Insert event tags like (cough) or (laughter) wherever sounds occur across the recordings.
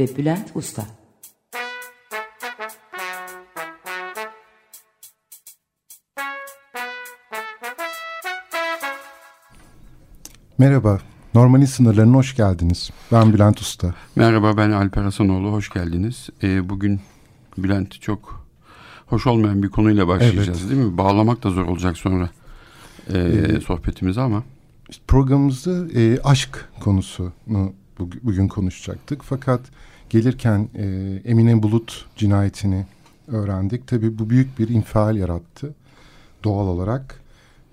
ve Bülent Usta Merhaba, Normalin sınırlarına hoş geldiniz. Ben Bülent Usta. Merhaba, ben Alper Hasanoğlu, hoş geldiniz. Ee, bugün Bülent çok hoş olmayan bir konuyla başlayacağız evet. değil mi? Bağlamak da zor olacak sonra e, ee, sohbetimizi ama. Programımızı e, aşk konusunu bugün konuşacaktık. Fakat gelirken e, Emine Bulut cinayetini öğrendik. Tabii bu büyük bir infial yarattı doğal olarak.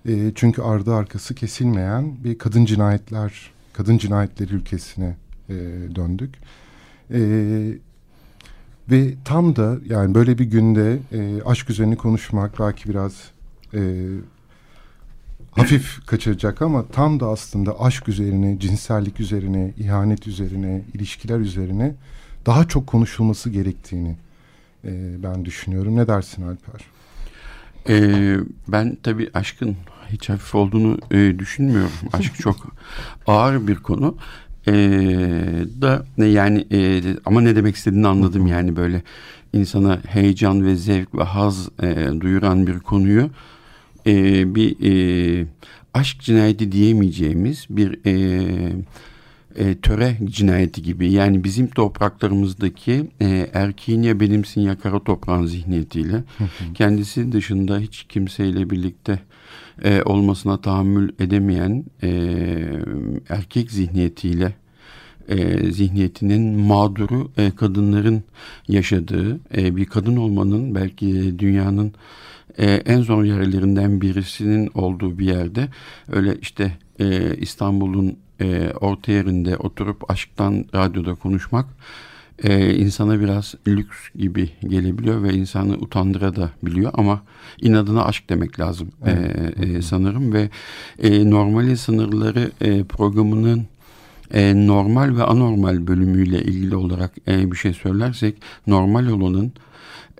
E, çünkü ardı arkası kesilmeyen bir kadın cinayetler, kadın cinayetleri ülkesine e, döndük. E, ve tam da yani böyle bir günde e, aşk üzerine konuşmak belki biraz e, hafif kaçıracak ama tam da aslında aşk üzerine, cinsellik üzerine, ihanet üzerine, ilişkiler üzerine daha çok konuşulması gerektiğini e, ben düşünüyorum. Ne dersin Alper? Ee, ben tabii aşkın hiç hafif olduğunu e, düşünmüyorum. (laughs) Aşk çok ağır bir konu. E, da yani e, ama ne demek istediğini anladım yani böyle insana heyecan ve zevk ve haz e, duyuran bir konuyu e, bir e, aşk cinayeti diyemeyeceğimiz bir e, e, töre cinayeti gibi. Yani bizim topraklarımızdaki e, erkeğin ya benimsin ya kara toprağın zihniyetiyle kendisi dışında hiç kimseyle birlikte e, olmasına tahammül edemeyen e, erkek zihniyetiyle e, zihniyetinin mağduru e, kadınların yaşadığı e, bir kadın olmanın belki dünyanın e, en zor yerlerinden birisinin olduğu bir yerde öyle işte e, İstanbul'un e, orta yerinde oturup aşktan radyoda konuşmak e, insana biraz lüks gibi gelebiliyor ve insanı utandıra da biliyor ama inadına aşk demek lazım e, evet. e, e, sanırım ve e, normali sınırları e, programının e, normal ve anormal bölümüyle ilgili olarak e, bir şey söylersek normal olanın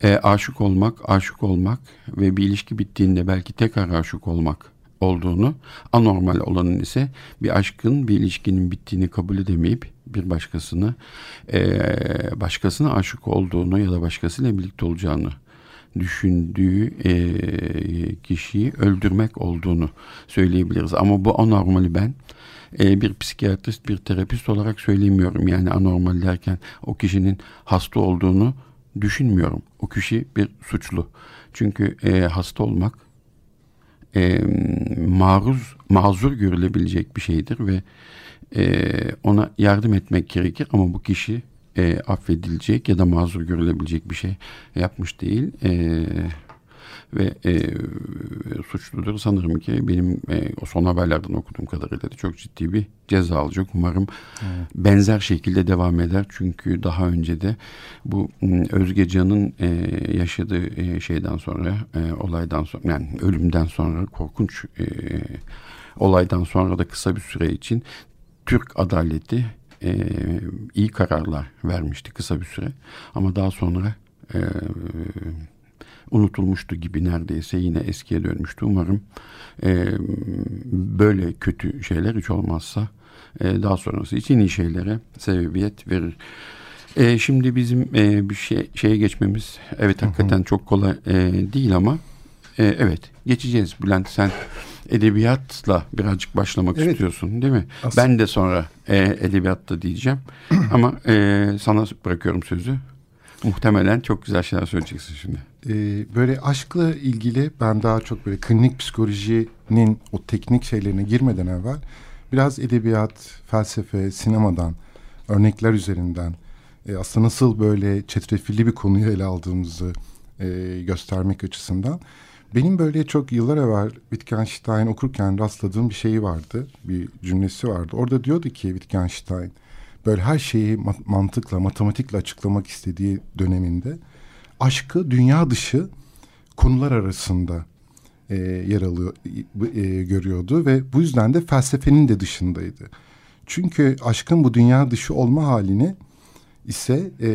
e, aşık olmak, aşık olmak ve bir ilişki bittiğinde belki tekrar aşık olmak olduğunu, anormal olanın ise bir aşkın, bir ilişkinin bittiğini kabul edemeyip bir başkasını, e, başkasına aşık olduğunu ya da başkasıyla birlikte olacağını düşündüğü e, kişiyi öldürmek olduğunu söyleyebiliriz. Ama bu anormali ben e, bir psikiyatrist, bir terapist olarak söylemiyorum. Yani anormal derken o kişinin hasta olduğunu düşünmüyorum. O kişi bir suçlu. Çünkü e, hasta olmak e, maruz, mazur görülebilecek bir şeydir ve e, ona yardım etmek gerekir ama bu kişi e, affedilecek ya da mazur görülebilecek bir şey yapmış değil. E, ve e, suçludur. Sanırım ki benim e, o son haberlerden okuduğum kadarıyla da çok ciddi bir ceza alacak. Umarım evet. benzer şekilde devam eder. Çünkü daha önce de bu Özge Can'ın e, yaşadığı e, şeyden sonra, e, olaydan sonra yani ölümden sonra korkunç e, olaydan sonra da kısa bir süre için Türk adaleti e, iyi kararlar vermişti kısa bir süre. Ama daha sonra e, unutulmuştu gibi neredeyse yine eskiye dönmüştü. Umarım e, böyle kötü şeyler hiç olmazsa e, daha sonrası için iyi şeylere sebebiyet verir. E, şimdi bizim e, bir şey şeye geçmemiz evet hakikaten çok kolay e, değil ama e, evet geçeceğiz. Bülent sen edebiyatla birazcık başlamak evet. istiyorsun değil mi? Aslında. Ben de sonra e, edebiyatta diyeceğim (clears throat) ama e, sana bırakıyorum sözü. Muhtemelen çok güzel şeyler söyleyeceksin şimdi. Ee, böyle aşkla ilgili ben daha çok böyle klinik psikolojinin o teknik şeylerine girmeden evvel biraz edebiyat, felsefe, sinemadan örnekler üzerinden e, aslında nasıl böyle çetrefilli bir konuyu ele aldığımızı e, göstermek açısından benim böyle çok yıllar evvel Wittgenstein okurken rastladığım bir şeyi vardı. Bir cümlesi vardı. Orada diyordu ki Wittgenstein böyle her şeyi mantıkla, matematikle açıklamak istediği döneminde aşkı dünya dışı konular arasında e, yer alıyor, e, görüyordu ve bu yüzden de felsefenin de dışındaydı. Çünkü aşkın bu dünya dışı olma halini ise e,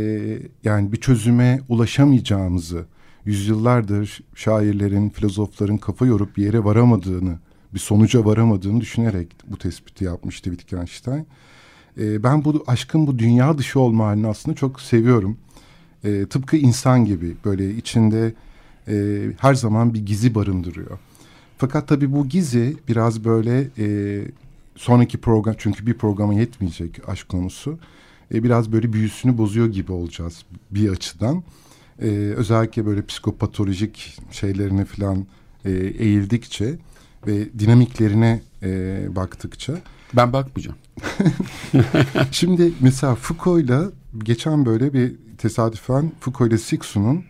yani bir çözüme ulaşamayacağımızı, yüzyıllardır şairlerin, filozofların kafa yorup bir yere varamadığını, bir sonuca varamadığını düşünerek bu tespiti yapmıştı Wittgenstein. E, ben bu aşkın bu dünya dışı olma halini aslında çok seviyorum. E, tıpkı insan gibi böyle içinde e, her zaman bir gizi barındırıyor. Fakat tabii bu gizi biraz böyle e, sonraki program çünkü bir programa yetmeyecek aşk konusu. E, biraz böyle büyüsünü bozuyor gibi olacağız bir açıdan. E, özellikle böyle psikopatolojik şeylerine falan e, eğildikçe ve dinamiklerine e, baktıkça. Ben bakmayacağım. (laughs) Şimdi mesela Foucault'la geçen böyle bir tesadüfen Foucault ile Sixun'un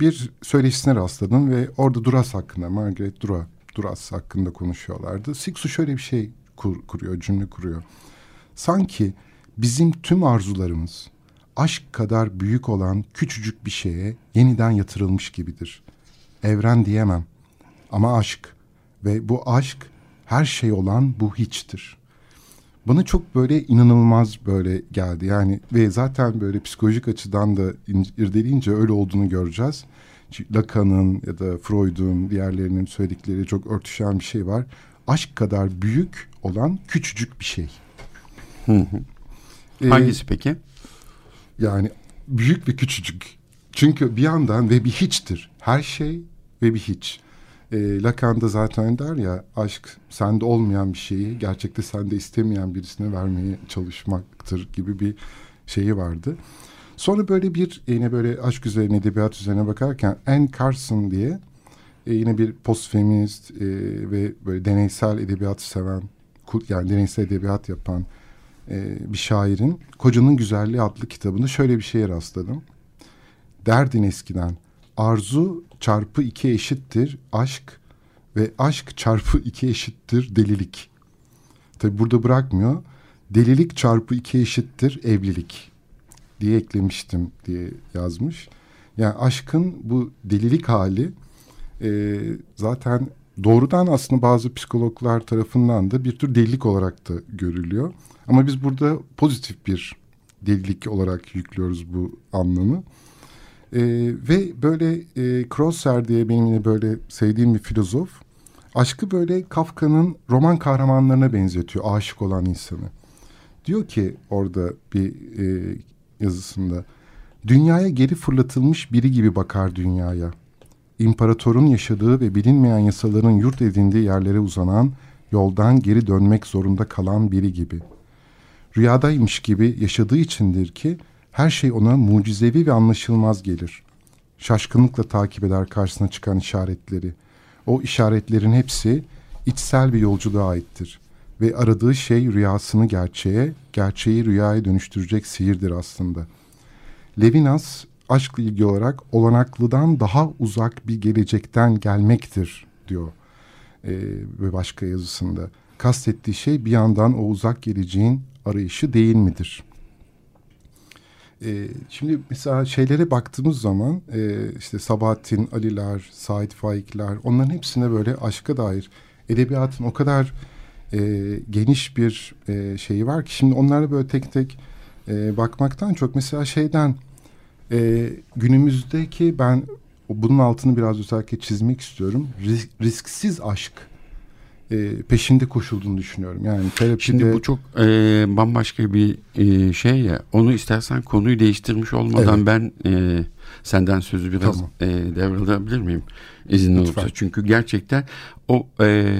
bir söyleşisine rastladım ve orada Duras hakkında, Margaret Duras, Duras hakkında konuşuyorlardı. Sixu şöyle bir şey kur, kuruyor, cümle kuruyor. Sanki bizim tüm arzularımız aşk kadar büyük olan küçücük bir şeye yeniden yatırılmış gibidir. Evren diyemem ama aşk ve bu aşk her şey olan bu hiçtir. Bana çok böyle inanılmaz böyle geldi yani ve zaten böyle psikolojik açıdan da irdeleyince öyle olduğunu göreceğiz. Lacan'ın ya da Freud'un diğerlerinin söyledikleri çok örtüşen bir şey var. Aşk kadar büyük olan küçücük bir şey. Hı hı. Ee, Hangisi peki? Yani büyük ve küçücük. Çünkü bir yandan ve bir hiçtir. Her şey ve bir hiç. E, Lacan da zaten der ya aşk sende olmayan bir şeyi gerçekte sende istemeyen birisine vermeye çalışmaktır gibi bir şeyi vardı. Sonra böyle bir yine böyle aşk üzerine edebiyat üzerine bakarken Anne Carson diye e, yine bir postfeminist e, ve böyle deneysel edebiyat seven yani deneysel edebiyat yapan e, bir şairin Kocanın Güzelliği adlı kitabında şöyle bir şeye rastladım. Derdin eskiden arzu çarpı iki eşittir aşk ve aşk çarpı iki eşittir delilik. Tabi burada bırakmıyor. Delilik çarpı iki eşittir evlilik diye eklemiştim diye yazmış. Yani aşkın bu delilik hali e, zaten doğrudan aslında bazı psikologlar tarafından da bir tür delilik olarak da görülüyor. Ama biz burada pozitif bir delilik olarak yüklüyoruz bu anlamı. E, ve böyle e, Crosser diye benim böyle sevdiğim bir filozof aşkı böyle Kafka'nın roman kahramanlarına benzetiyor aşık olan insanı. Diyor ki orada bir e, yazısında dünyaya geri fırlatılmış biri gibi bakar dünyaya. İmparatorun yaşadığı ve bilinmeyen yasaların yurt edindiği yerlere uzanan yoldan geri dönmek zorunda kalan biri gibi. Rüyadaymış gibi yaşadığı içindir ki her şey ona mucizevi ve anlaşılmaz gelir. Şaşkınlıkla takip eder karşısına çıkan işaretleri. O işaretlerin hepsi içsel bir yolculuğa aittir. Ve aradığı şey rüyasını gerçeğe, gerçeği rüyaya dönüştürecek sihirdir aslında. Levinas aşkla ilgili olarak olanaklıdan daha uzak bir gelecekten gelmektir diyor ee, ve başka yazısında. Kastettiği şey bir yandan o uzak geleceğin arayışı değil midir? E, şimdi mesela şeylere baktığımız zaman e, işte Sabahattin Aliler, Said Faikler onların hepsine böyle aşka dair edebiyatın o kadar e, geniş bir e, şeyi var ki şimdi onlara böyle tek tek e, bakmaktan çok mesela şeyden e, günümüzdeki ben bunun altını biraz özellikle çizmek istiyorum. Risk, risksiz aşk e, peşinde koşulduğunu düşünüyorum. Yani terapide... Şimdi bu çok e, bambaşka bir e, şey ya. Onu istersen konuyu değiştirmiş olmadan evet. ben e, senden sözü biraz tamam. e, devralabilir miyim? İzin olursa. Çünkü gerçekten o e,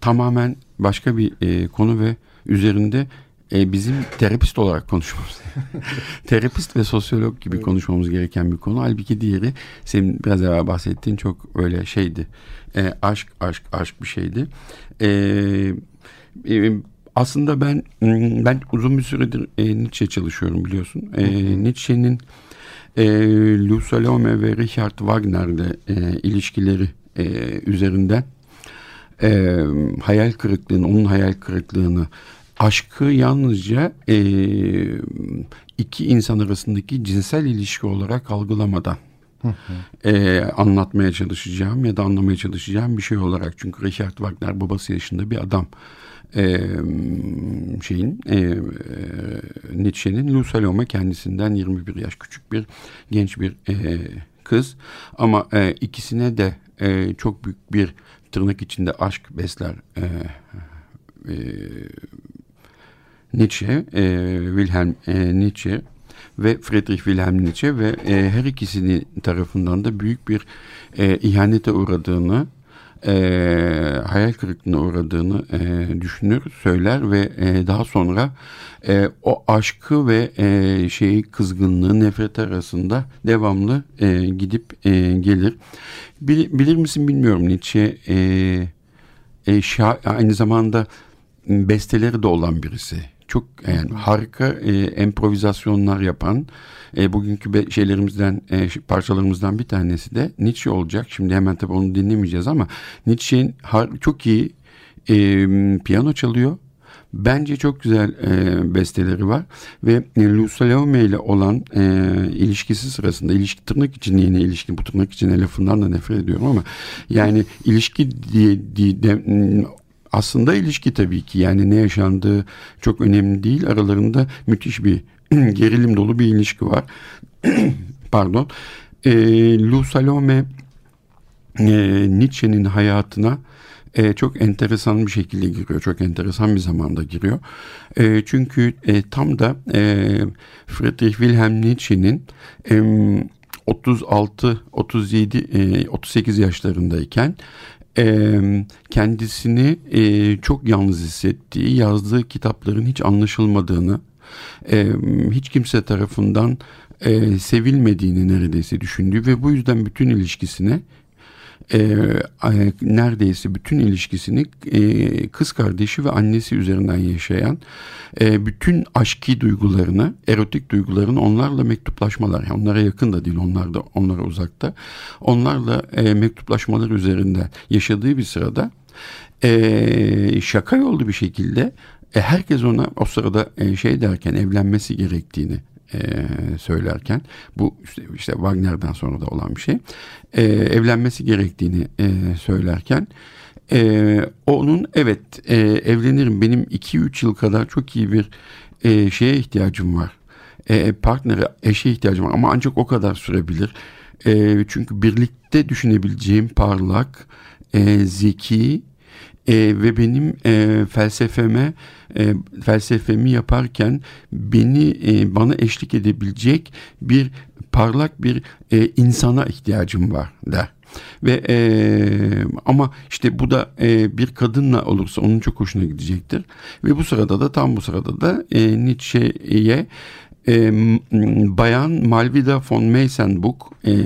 tamamen başka bir e, konu ve üzerinde e, bizim terapist olarak konuşmamız. (laughs) terapist ve sosyolog gibi evet. konuşmamız gereken bir konu. Halbuki diğeri senin biraz evvel bahsettiğin çok öyle şeydi. E, aşk, aşk, aşk bir şeydi. E, e, aslında ben ben uzun bir süredir e, Nietzsche çalışıyorum biliyorsun. E, Nietzsche'nin e, Lou Salome ve Richard Wagner'le e, ilişkileri e, üzerinden e, hayal kırıklığını, onun hayal kırıklığını aşkı yalnızca e, iki insan arasındaki cinsel ilişki olarak algılamadan e, anlatmaya çalışacağım ya da anlamaya çalışacağım bir şey olarak. Çünkü Richard Wagner babası yaşında bir adam. E, şeyin e, e, Nietzsche'nin Lu Salome kendisinden 21 yaş küçük bir genç bir e, kız ama e, ikisine de e, çok büyük bir tırnak içinde aşk besler e, e, Nietzsche, e, Wilhelm e, Nietzsche ve Friedrich Wilhelm Nietzsche ve e, her ikisinin tarafından da büyük bir e, ihanete uğradığını, e, hayal kırıklığına uğradığını e, düşünür, söyler ve e, daha sonra e, o aşkı ve e, şeyi kızgınlığı, nefret arasında devamlı e, gidip e, gelir. Bil, bilir misin bilmiyorum Nietzsche e, e, şa, aynı zamanda besteleri de olan birisi çok yani harika e, improvizasyonlar yapan e, bugünkü be, şeylerimizden e, parçalarımızdan bir tanesi de Nietzsche olacak. Şimdi hemen tabii onu dinlemeyeceğiz ama Nietzsche'nin çok iyi e, piyano çalıyor. Bence çok güzel e, besteleri var ve e, Lusalome ile olan e, ilişkisi sırasında ilişki tırnak için yeni ilişki bu tırnak için lafından da nefret ediyorum ama yani ilişki diye, diye de, aslında ilişki tabii ki yani ne yaşandığı çok önemli değil. Aralarında müthiş bir (clears throat) gerilim dolu bir ilişki var. (clears throat) Pardon. E, Lou Salome e, Nietzsche'nin hayatına e, çok enteresan bir şekilde giriyor. Çok enteresan bir zamanda giriyor. E, çünkü e, tam da e, Friedrich Wilhelm Nietzsche'nin e, 36, 37, e, 38 yaşlarındayken e, kendisini e, çok yalnız hissettiği, yazdığı kitapların hiç anlaşılmadığını, e, hiç kimse tarafından e, sevilmediğini neredeyse düşündüğü ve bu yüzden bütün ilişkisine e, neredeyse bütün ilişkisini e, kız kardeşi ve annesi üzerinden yaşayan e, bütün aşki duygularını, erotik duygularını onlarla mektuplaşmalar, yani onlara yakın da değil, onlar da onlara uzakta, onlarla e, mektuplaşmalar üzerinden yaşadığı bir sırada e, şaka yollu bir şekilde e, herkes ona o sırada e, şey derken evlenmesi gerektiğini e, söylerken bu işte, işte Wagner'dan sonra da olan bir şey. E, evlenmesi gerektiğini e, söylerken e, onun evet e, evlenirim benim 2-3 yıl kadar çok iyi bir e, şeye ihtiyacım var. E, partnere eşe ihtiyacım var ama ancak o kadar sürebilir. E, çünkü birlikte düşünebileceğim parlak e, zeki e, ve benim e, felsefeme e, felsefemi yaparken beni e, bana eşlik edebilecek bir parlak bir e, insana ihtiyacım var der. Ve e, ama işte bu da e, bir kadınla olursa onun çok hoşuna gidecektir. Ve bu sırada da tam bu sırada da e, Nietzsche'ye e, Bayan Malvida von Meysenbuch e, e,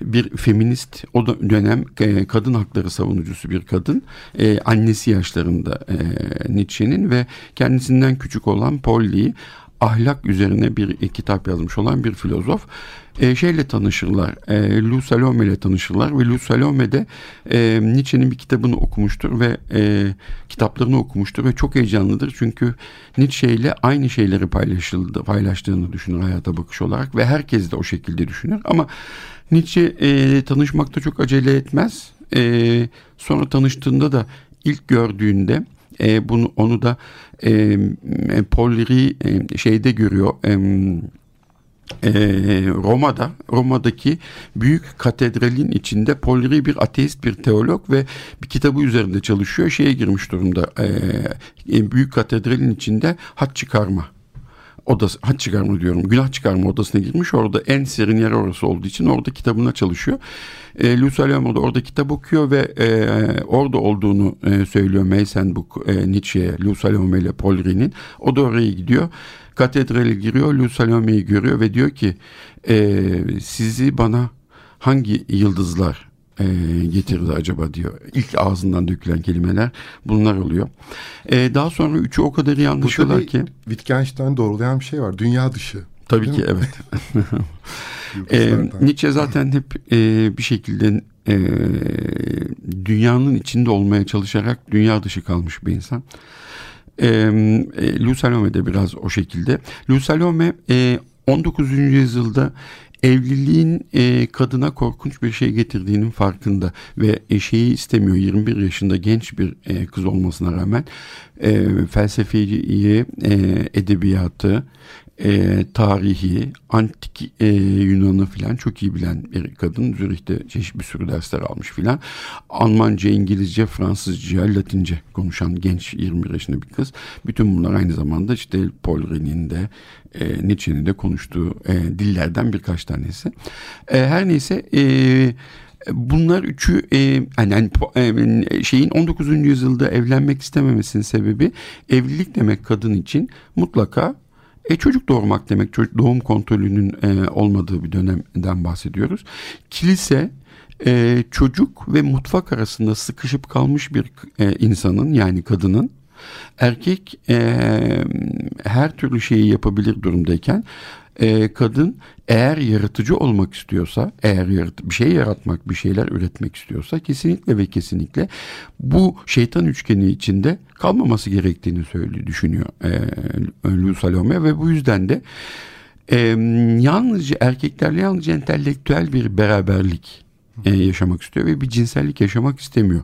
bir feminist o dönem e, kadın hakları savunucusu bir kadın e, annesi yaşlarında e, Nietzsche'nin ve kendisinden küçük olan Polly'yi ahlak üzerine bir e, kitap yazmış olan bir filozof e, şeyle tanışırlar. E, Lou Salome ile tanışırlar ve Lou Salome de e, Nietzsche'nin bir kitabını okumuştur ve e, kitaplarını okumuştur ve çok heyecanlıdır çünkü Nietzsche ile aynı şeyleri paylaşıldı, paylaştığını düşünür hayata bakış olarak ve herkes de o şekilde düşünür ama Nietzsche e, tanışmakta çok acele etmez. E, sonra tanıştığında da ilk gördüğünde e, bunu onu da e, Paul e, şeyde görüyor. E, e, Roma'da, Roma'daki büyük katedralin içinde Polri bir ateist bir teolog ve bir kitabı üzerinde çalışıyor. Şeye girmiş durumda. E, büyük katedralin içinde hat çıkarma odası, hat çıkarma diyorum, günah çıkarma odasına girmiş. Orada en serin yer orası olduğu için orada kitabına çalışıyor. E, Lucy da orada kitap okuyor ve e, orada olduğunu e, söylüyor Meysenbuk e, Nietzsche'ye, Lucy ile Paul Ri'nin. O da oraya gidiyor. Katedrale giriyor, Lucy görüyor ve diyor ki e, sizi bana hangi yıldızlar e, getirdi acaba diyor. İlk ağzından dökülen kelimeler bunlar oluyor. E, daha sonra üçü o kadar iyi anlaşıyorlar ki. Wittgenstein doğrulayan bir şey var. Dünya dışı. Tabii ki mi? evet. (laughs) (laughs) e, Nietzsche zaten hep e, bir şekilde e, dünyanın içinde olmaya çalışarak dünya dışı kalmış bir insan. E, e, Lou Salome de biraz o şekilde. Lou Salome e, 19. yüzyılda evliliğin e, kadına korkunç bir şey getirdiğinin farkında ve e, şeyi istemiyor 21 yaşında genç bir e, kız olmasına rağmen e, felsefeyi, e, edebiyatı, e, tarihi, antik e, Yunan'ı filan çok iyi bilen bir kadın. Zürih'te çeşitli bir sürü dersler almış filan. Almanca, İngilizce, Fransızca, Latince konuşan genç 21 yaşında bir kız. Bütün bunlar aynı zamanda işte Paul René'nin de e, Nietzsche'nin de konuştuğu e, dillerden birkaç tanesi. E, her neyse... E, Bunlar üçü e, yani, e, şeyin 19. yüzyılda evlenmek istememesinin sebebi evlilik demek kadın için mutlaka e çocuk doğurmak demek çocuk doğum kontrolünün e, olmadığı bir dönemden bahsediyoruz. Kilise e, çocuk ve mutfak arasında sıkışıp kalmış bir e, insanın yani kadının erkek e, her türlü şeyi yapabilir durumdayken e, kadın eğer yaratıcı olmak istiyorsa, eğer yarat bir şey yaratmak, bir şeyler üretmek istiyorsa kesinlikle ve kesinlikle bu şeytan üçgeni içinde kalmaması gerektiğini söylüyor, düşünüyor e, Lou Salome ve bu yüzden de e, yalnızca erkeklerle yalnızca entelektüel bir beraberlik e, yaşamak istiyor ve bir cinsellik yaşamak istemiyor.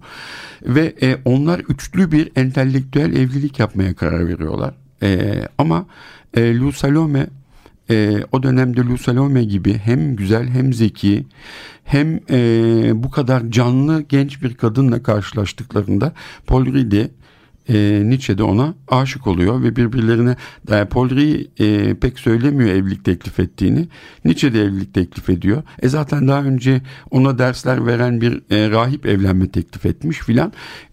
Ve e, onlar üçlü bir entelektüel evlilik yapmaya karar veriyorlar. E, ama e, Lou Salome e, o dönemde Lou Salome gibi hem güzel hem zeki hem e, bu kadar canlı genç bir kadınla karşılaştıklarında Paul Ride e, Nietzsche de ona aşık oluyor ve birbirlerine e, e, pek söylemiyor evlilik teklif ettiğini. Nietzsche de evlilik teklif ediyor. E zaten daha önce ona dersler veren bir e, rahip evlenme teklif etmiş filan.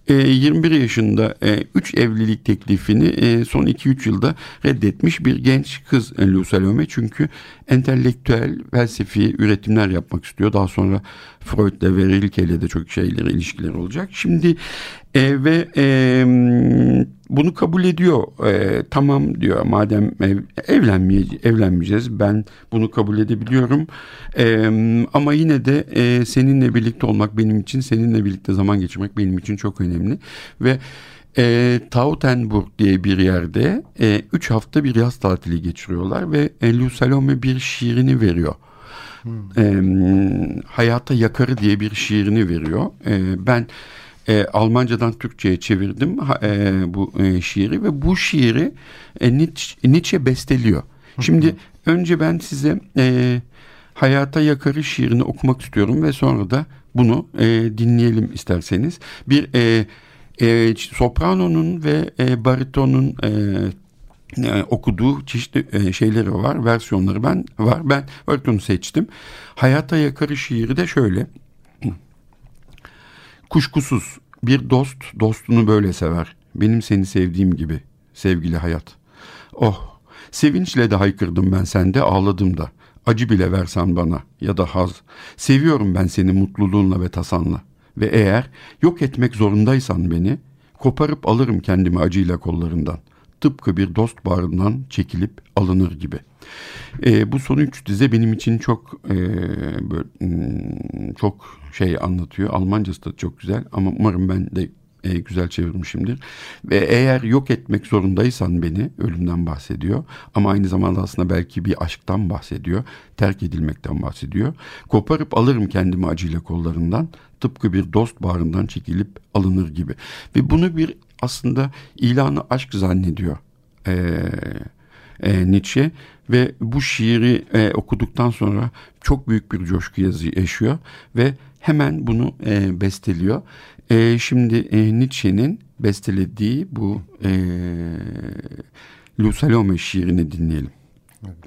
21 e, yaşında 3 e, evlilik teklifini e, son 2-3 yılda reddetmiş bir genç kız Lou Salome. Çünkü entelektüel, felsefi üretimler yapmak istiyor. Daha sonra Freud'le ve Rilke ile de çok şeyleri, ilişkiler olacak. Şimdi e, ve e, bunu kabul ediyor. E, tamam diyor madem ev, evlenmeye, evlenmeyeceğiz ben bunu kabul edebiliyorum. E, ama yine de e, seninle birlikte olmak benim için, seninle birlikte zaman geçirmek benim için çok önemli. Ve e, Tautenburg diye bir yerde e, üç hafta bir yaz tatili geçiriyorlar ve e, Lou Salome bir şiirini veriyor. Hmm. E, Hayata Yakarı diye bir şiirini veriyor. E, ben e, Almancadan Türkçe'ye çevirdim e, bu e, şiiri ve bu şiiri e, Nietzsche, Nietzsche besteliyor. Şimdi önce ben size e, Hayata Yakarı şiirini okumak istiyorum ve sonra da bunu e, dinleyelim isterseniz. Bir e, e, sopranonun ve e, baritonun e, e, okuduğu çeşitli e, şeyleri var, versiyonları ben var. Ben baritonu seçtim. Hayata Yakarı şiiri de şöyle. Kuşkusuz bir dost dostunu böyle sever. Benim seni sevdiğim gibi sevgili hayat. Oh sevinçle de haykırdım ben sende ağladım da. Acı bile versen bana ya da haz. Seviyorum ben seni mutluluğunla ve tasanla. Ve eğer yok etmek zorundaysan beni koparıp alırım kendimi acıyla kollarından. Tıpkı bir dost bağrından çekilip alınır gibi. E, bu son üç dize benim için çok e, böyle, hmm, çok şey anlatıyor. Almancası da çok güzel ama umarım ben de e, güzel çevirmişimdir. Ve eğer yok etmek zorundaysan beni ölümden bahsediyor. Ama aynı zamanda aslında belki bir aşktan bahsediyor. Terk edilmekten bahsediyor. Koparıp alırım kendimi acıyla kollarından. Tıpkı bir dost bağrından çekilip alınır gibi. Ve bunu bir aslında ilanı aşk zannediyor. Eee e, Nietzsche ve bu şiiri e, okuduktan sonra çok büyük bir coşku yazı yaşıyor ve hemen bunu e, besteliyor. E, şimdi e, Nietzsche'nin bestelediği bu e, Lou Salome şiirini dinleyelim.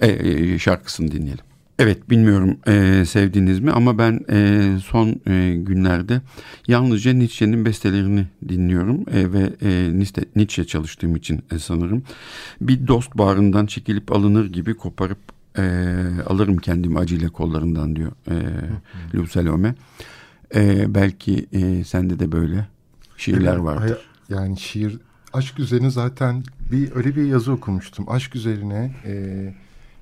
Evet. E, e, şarkısını dinleyelim. Evet bilmiyorum e, sevdiniz mi ama ben e, son e, günlerde yalnızca Nietzsche'nin bestelerini dinliyorum e, ve e, Nietzsche çalıştığım için e, sanırım bir dost bağrından çekilip alınır gibi koparıp e, alırım kendimi acıyla kollarından diyor e, Lou Salome. E, belki e, sende de böyle şiirler vardır. Yani şiir aşk üzerine zaten bir öyle bir yazı okumuştum. Aşk üzerine e,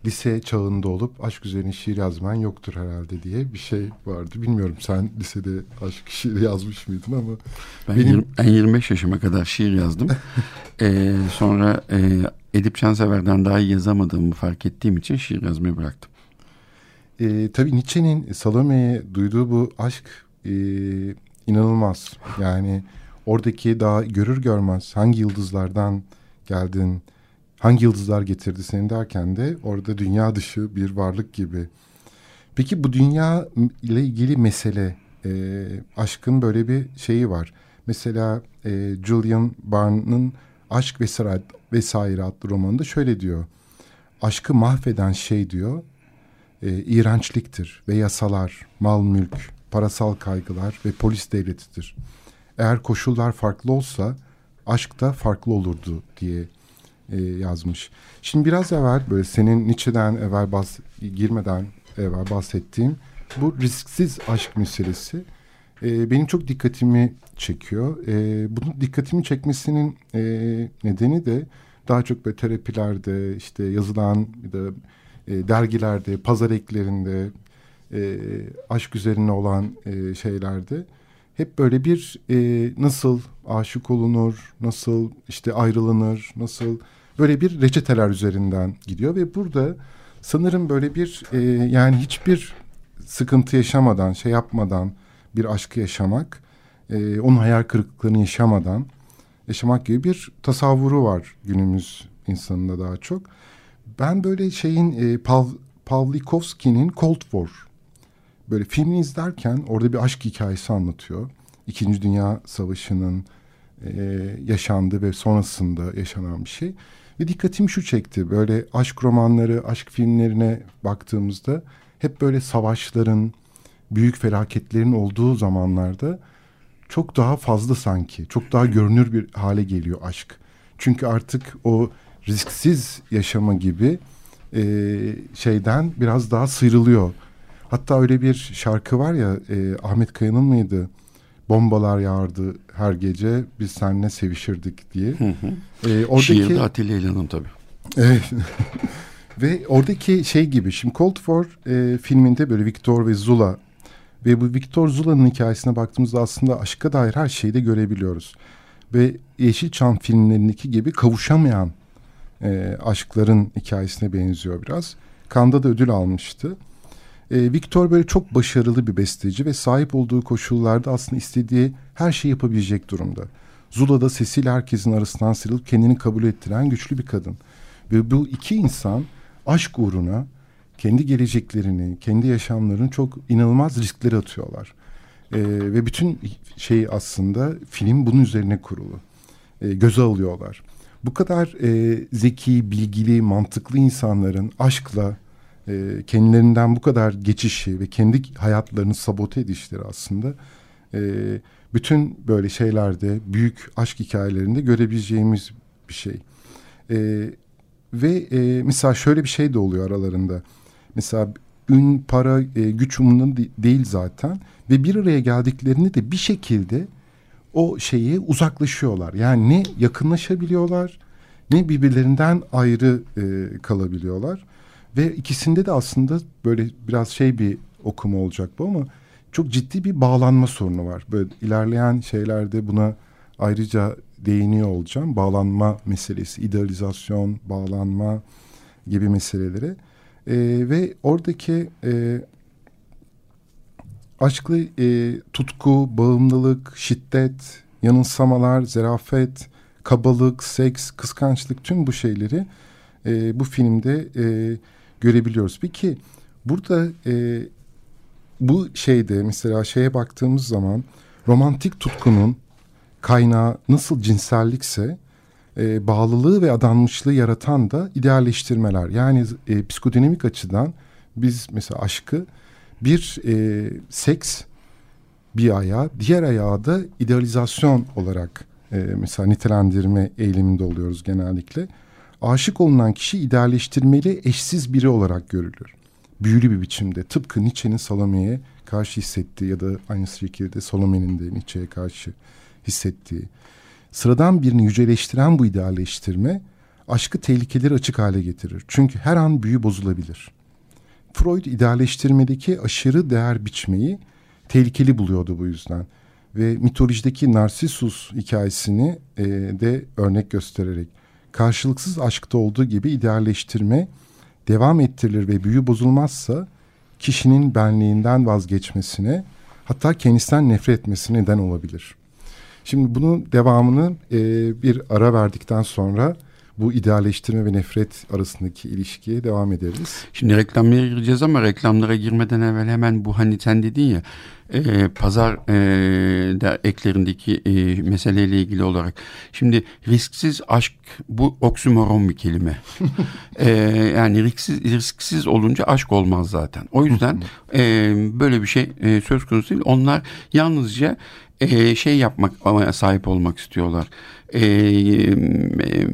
lise çağında olup aşk üzerine şiir yazman yoktur herhalde diye bir şey vardı. Bilmiyorum sen lisede aşk şiiri yazmış mıydın ama ben, benim... 20, ben 25 yaşıma kadar şiir yazdım. (laughs) ee, sonra e, Edip Cansever'den daha iyi yazamadığımı fark ettiğim için şiir yazmayı bıraktım. Ee, tabii Nietzsche'nin Salome'ye duyduğu bu aşk e, inanılmaz. Yani oradaki daha görür görmez hangi yıldızlardan geldin, hangi yıldızlar getirdi seni derken de orada dünya dışı bir varlık gibi. Peki bu dünya ile ilgili mesele, e, aşkın böyle bir şeyi var. Mesela e, Julian Barnes'ın Aşk Vesaire, Vesaire adlı romanında şöyle diyor. Aşkı mahveden şey diyor, e, iğrençliktir ve yasalar, mal mülk, parasal kaygılar ve polis devletidir. Eğer koşullar farklı olsa aşk da farklı olurdu diye e, yazmış. Şimdi biraz evvel böyle senin Nietzsche'den evvel bahs girmeden evvel bahsettiğim bu risksiz aşk meselesi e, benim çok dikkatimi çekiyor. E, bunun dikkatimi çekmesinin e, nedeni de daha çok böyle terapilerde işte yazılan ya da e, dergilerde, pazar eklerinde, e, aşk üzerine olan e, şeylerde hep böyle bir e, nasıl aşık olunur, nasıl işte ayrılınır, nasıl böyle bir reçeteler üzerinden gidiyor ve burada sanırım böyle bir e, yani hiçbir sıkıntı yaşamadan, şey yapmadan bir aşkı yaşamak, e, onun hayal kırıklıklarını yaşamadan yaşamak gibi bir tasavvuru var günümüz insanında daha çok. Ben böyle şeyin e, Pav, Pavlikovski'nin Cold War böyle filmi izlerken orada bir aşk hikayesi anlatıyor. İkinci Dünya Savaşı'nın e, yaşandığı ve sonrasında yaşanan bir şey. Ve dikkatimi şu çekti. Böyle aşk romanları, aşk filmlerine baktığımızda hep böyle savaşların, büyük felaketlerin olduğu zamanlarda çok daha fazla sanki, çok daha görünür bir hale geliyor aşk. Çünkü artık o risksiz yaşama gibi e, şeyden biraz daha sıyrılıyor. Hatta öyle bir şarkı var ya e, Ahmet Kaya'nın mıydı? Bombalar yağardı her gece biz seninle sevişirdik diye. Hı hı. E, oradaki, Şiirde Atilla İlhan'ın tabii. Evet. (laughs) ve oradaki şey gibi şimdi Cold War e, filminde böyle Victor ve Zula ve bu Victor Zula'nın hikayesine baktığımızda aslında aşka dair her şeyi de görebiliyoruz. Ve Yeşilçam filmlerindeki gibi kavuşamayan e, aşkların hikayesine benziyor biraz. Kanda da ödül almıştı. E, Victor böyle çok başarılı bir besteci ve sahip olduğu koşullarda aslında istediği her şeyi yapabilecek durumda. Zula da sesiyle herkesin arasından sıyrılıp kendini kabul ettiren güçlü bir kadın. Ve bu iki insan aşk uğruna kendi geleceklerini, kendi yaşamlarını çok inanılmaz riskleri atıyorlar. Ee, ve bütün şey aslında film bunun üzerine kurulu. Ee, göze alıyorlar. Bu kadar e, zeki, bilgili, mantıklı insanların aşkla e, kendilerinden bu kadar geçişi ve kendi hayatlarını sabote edişleri aslında e, bütün böyle şeylerde büyük aşk hikayelerinde görebileceğimiz bir şey. E, ve e, mesela şöyle bir şey de oluyor aralarında. Mesela ün, para, e, güç umurunda değil zaten ve bir araya geldiklerini de bir şekilde o şeye uzaklaşıyorlar. Yani ne yakınlaşabiliyorlar ne birbirlerinden ayrı e, kalabiliyorlar. Ve ikisinde de aslında böyle biraz şey bir okuma olacak bu ama çok ciddi bir bağlanma sorunu var. Böyle ilerleyen şeylerde buna ayrıca değiniyor olacağım. Bağlanma meselesi, idealizasyon, bağlanma gibi meselelere. E, ve oradaki e, aşklı e, tutku, bağımlılık, şiddet, yanılsamalar, zerafet, kabalık, seks, kıskançlık tüm bu şeyleri e, bu filmde e, görebiliyoruz. Peki burada e, bu şeyde mesela şeye baktığımız zaman romantik tutkunun kaynağı nasıl cinsellikse e, bağlılığı ve adanmışlığı yaratan da idealleştirmeler. Yani e, psikodinamik açıdan biz mesela aşkı bir e, seks bir ayağı, diğer ayağı da idealizasyon olarak e, mesela nitelendirme eğiliminde oluyoruz genellikle. Aşık olunan kişi idealleştirmeli eşsiz biri olarak görülür. Büyülü bir biçimde tıpkı Nietzsche'nin Salome'ye karşı hissettiği ya da aynı şekilde Salome'nin de Nietzsche'ye karşı hissettiği. Sıradan birini yüceleştiren bu idealleştirme aşkı tehlikeleri açık hale getirir. Çünkü her an büyü bozulabilir. Freud idealleştirmedeki aşırı değer biçmeyi tehlikeli buluyordu bu yüzden. Ve mitolojideki Narsisus hikayesini e, de örnek göstererek karşılıksız aşkta olduğu gibi idealleştirme devam ettirilir ve büyü bozulmazsa kişinin benliğinden vazgeçmesine hatta kendisinden nefret etmesine neden olabilir. Şimdi bunun devamını e, bir ara verdikten sonra bu idealleştirme ve nefret arasındaki ilişkiye devam ederiz. Şimdi reklamlara gireceğiz ama reklamlara girmeden evvel hemen bu hani sen dedin ya e, pazar e, da eklerindeki e, meseleyle ilgili olarak. Şimdi risksiz aşk bu oksimoron bir kelime. (laughs) e, yani risksiz, risksiz olunca aşk olmaz zaten. O yüzden e, böyle bir şey e, söz konusu değil. Onlar yalnızca e, şey yapmak ama sahip olmak istiyorlar. E, e,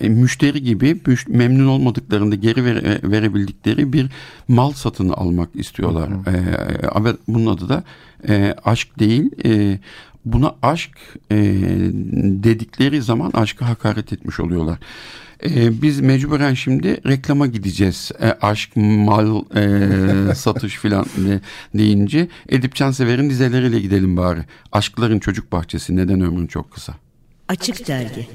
e, müşteri gibi memnun olmadıklarında geri vere, verebildikleri bir mal satın almak istiyorlar. E, ve bunun adı da e, aşk değil. E, buna aşk e, dedikleri zaman aşka hakaret etmiş oluyorlar. Ee, biz mecburen şimdi reklama gideceğiz. E, aşk, mal, e, (laughs) satış filan de, deyince Edip Cansever'in dizeleriyle gidelim bari. Aşkların çocuk bahçesi neden ömrün çok kısa? Açık Dergi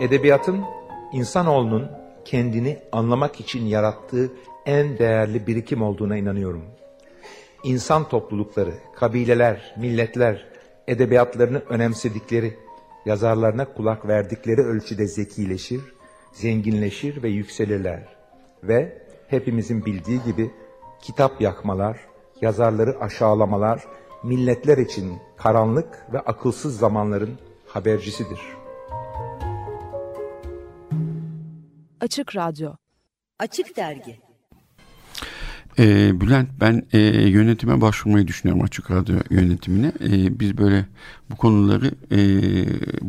Edebiyatın insanoğlunun kendini anlamak için yarattığı en değerli birikim olduğuna inanıyorum. İnsan toplulukları, kabileler, milletler edebiyatlarını önemsedikleri yazarlarına kulak verdikleri ölçüde zekileşir, zenginleşir ve yükselirler. Ve hepimizin bildiği gibi kitap yakmalar, yazarları aşağılamalar, milletler için karanlık ve akılsız zamanların habercisidir. Açık Radyo Açık Dergi e, Bülent ben e, yönetime başvurmayı düşünüyorum Açık Radyo yönetimine. E, biz böyle bu konuları e,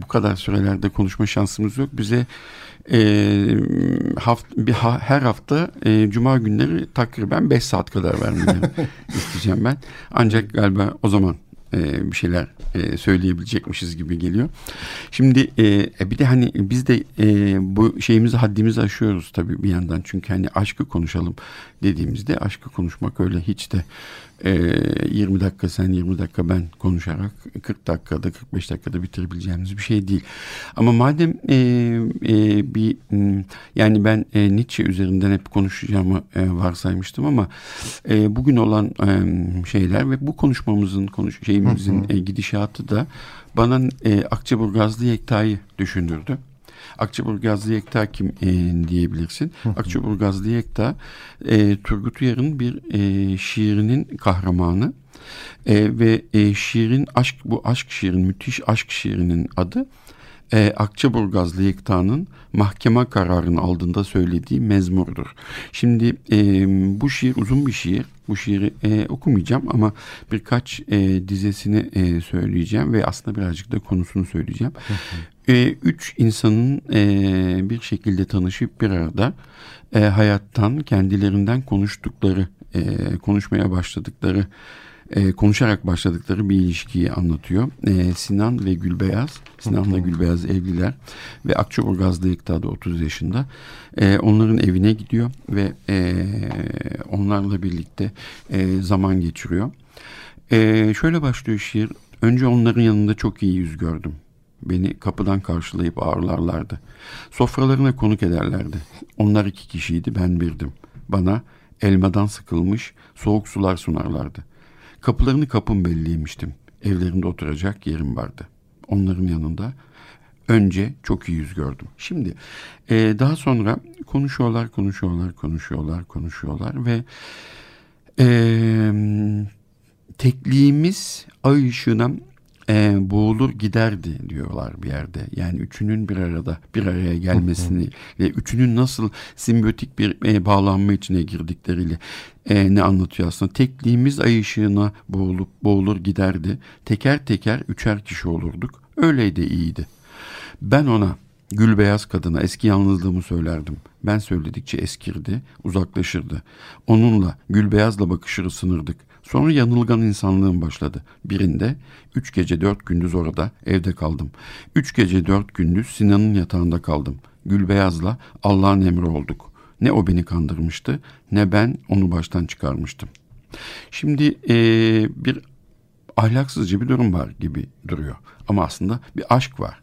bu kadar sürelerde konuşma şansımız yok. Bize e, haft, bir, ha, her hafta e, cuma günleri takriben 5 saat kadar vermeni (laughs) isteyeceğim ben. Ancak galiba o zaman e, bir şeyler e, söyleyebilecekmişiz gibi geliyor. Şimdi e, e, bir de hani biz de e, bu şeyimizi haddimizi aşıyoruz tabii bir yandan. Çünkü hani aşkı konuşalım dediğimizde aşkı konuşmak öyle hiç de e, ee, 20 dakika sen 20 dakika ben konuşarak 40 dakikada 45 dakikada bitirebileceğimiz bir şey değil. Ama madem e, e, bir yani ben e, Nietzsche üzerinden hep konuşacağımı e, varsaymıştım ama e, bugün olan e, şeyler ve bu konuşmamızın konuş şeyimizin e, gidişatı da bana e, Akçaburgazlı Yekta'yı düşündürdü. Akçaburgazlı Yekta kim e, diyebilirsin. Akçaburgazlı Yekta e, Turgut Uyar'ın bir e, şiirinin kahramanı. E, ve e, şiirin aşk bu aşk şiirin müthiş aşk şiirinin adı e, Akçaburgazlı Yekta'nın mahkeme kararını aldığında söylediği mezmurdur. Şimdi e, bu şiir uzun bir şiir. Bu şiiri e, okumayacağım ama birkaç e, dizesini e, söyleyeceğim ve aslında birazcık da konusunu söyleyeceğim. E, üç insanın e, bir şekilde tanışıp bir arada e, hayattan kendilerinden konuştukları, e, konuşmaya başladıkları e, konuşarak başladıkları bir ilişkiyi anlatıyor. E, Sinan ve Gülbeyaz, Sinan'la Gülbeyaz evliler ve Akçaburgaz'da Yekta 30 yaşında. E, onların evine gidiyor ve e, onlarla birlikte e, zaman geçiriyor. E, şöyle başlıyor şiir. Önce onların yanında çok iyi yüz gördüm. Beni kapıdan karşılayıp ağırlarlardı. Sofralarına konuk ederlerdi. Onlar iki kişiydi, ben birdim. Bana elmadan sıkılmış soğuk sular sunarlardı. Kapılarını kapım belliymiştim. Evlerinde oturacak yerim vardı. Onların yanında önce çok iyi yüz gördüm. Şimdi e, daha sonra konuşuyorlar, konuşuyorlar, konuşuyorlar, konuşuyorlar ve e, tekliğimiz ay ışığına e, boğulur giderdi diyorlar bir yerde. Yani üçünün bir arada bir araya gelmesini ve üçünün nasıl simbiyotik bir e, bağlanma içine girdikleriyle e, ne anlatıyor aslında. Tekliğimiz ay ışığına boğulup boğulur giderdi. Teker teker üçer kişi olurduk. Öyleydi iyiydi. Ben ona Gül beyaz kadına eski yalnızlığımı söylerdim. Ben söyledikçe eskirdi, uzaklaşırdı. Onunla, gül beyazla bakışırı sınırdık. Sonra yanılgan insanlığım başladı. Birinde üç gece dört gündüz orada evde kaldım. Üç gece dört gündüz Sinan'ın yatağında kaldım. Gülbeyaz'la Allah'ın emri olduk. Ne o beni kandırmıştı ne ben onu baştan çıkarmıştım. Şimdi ee, bir ahlaksızca bir durum var gibi duruyor. Ama aslında bir aşk var.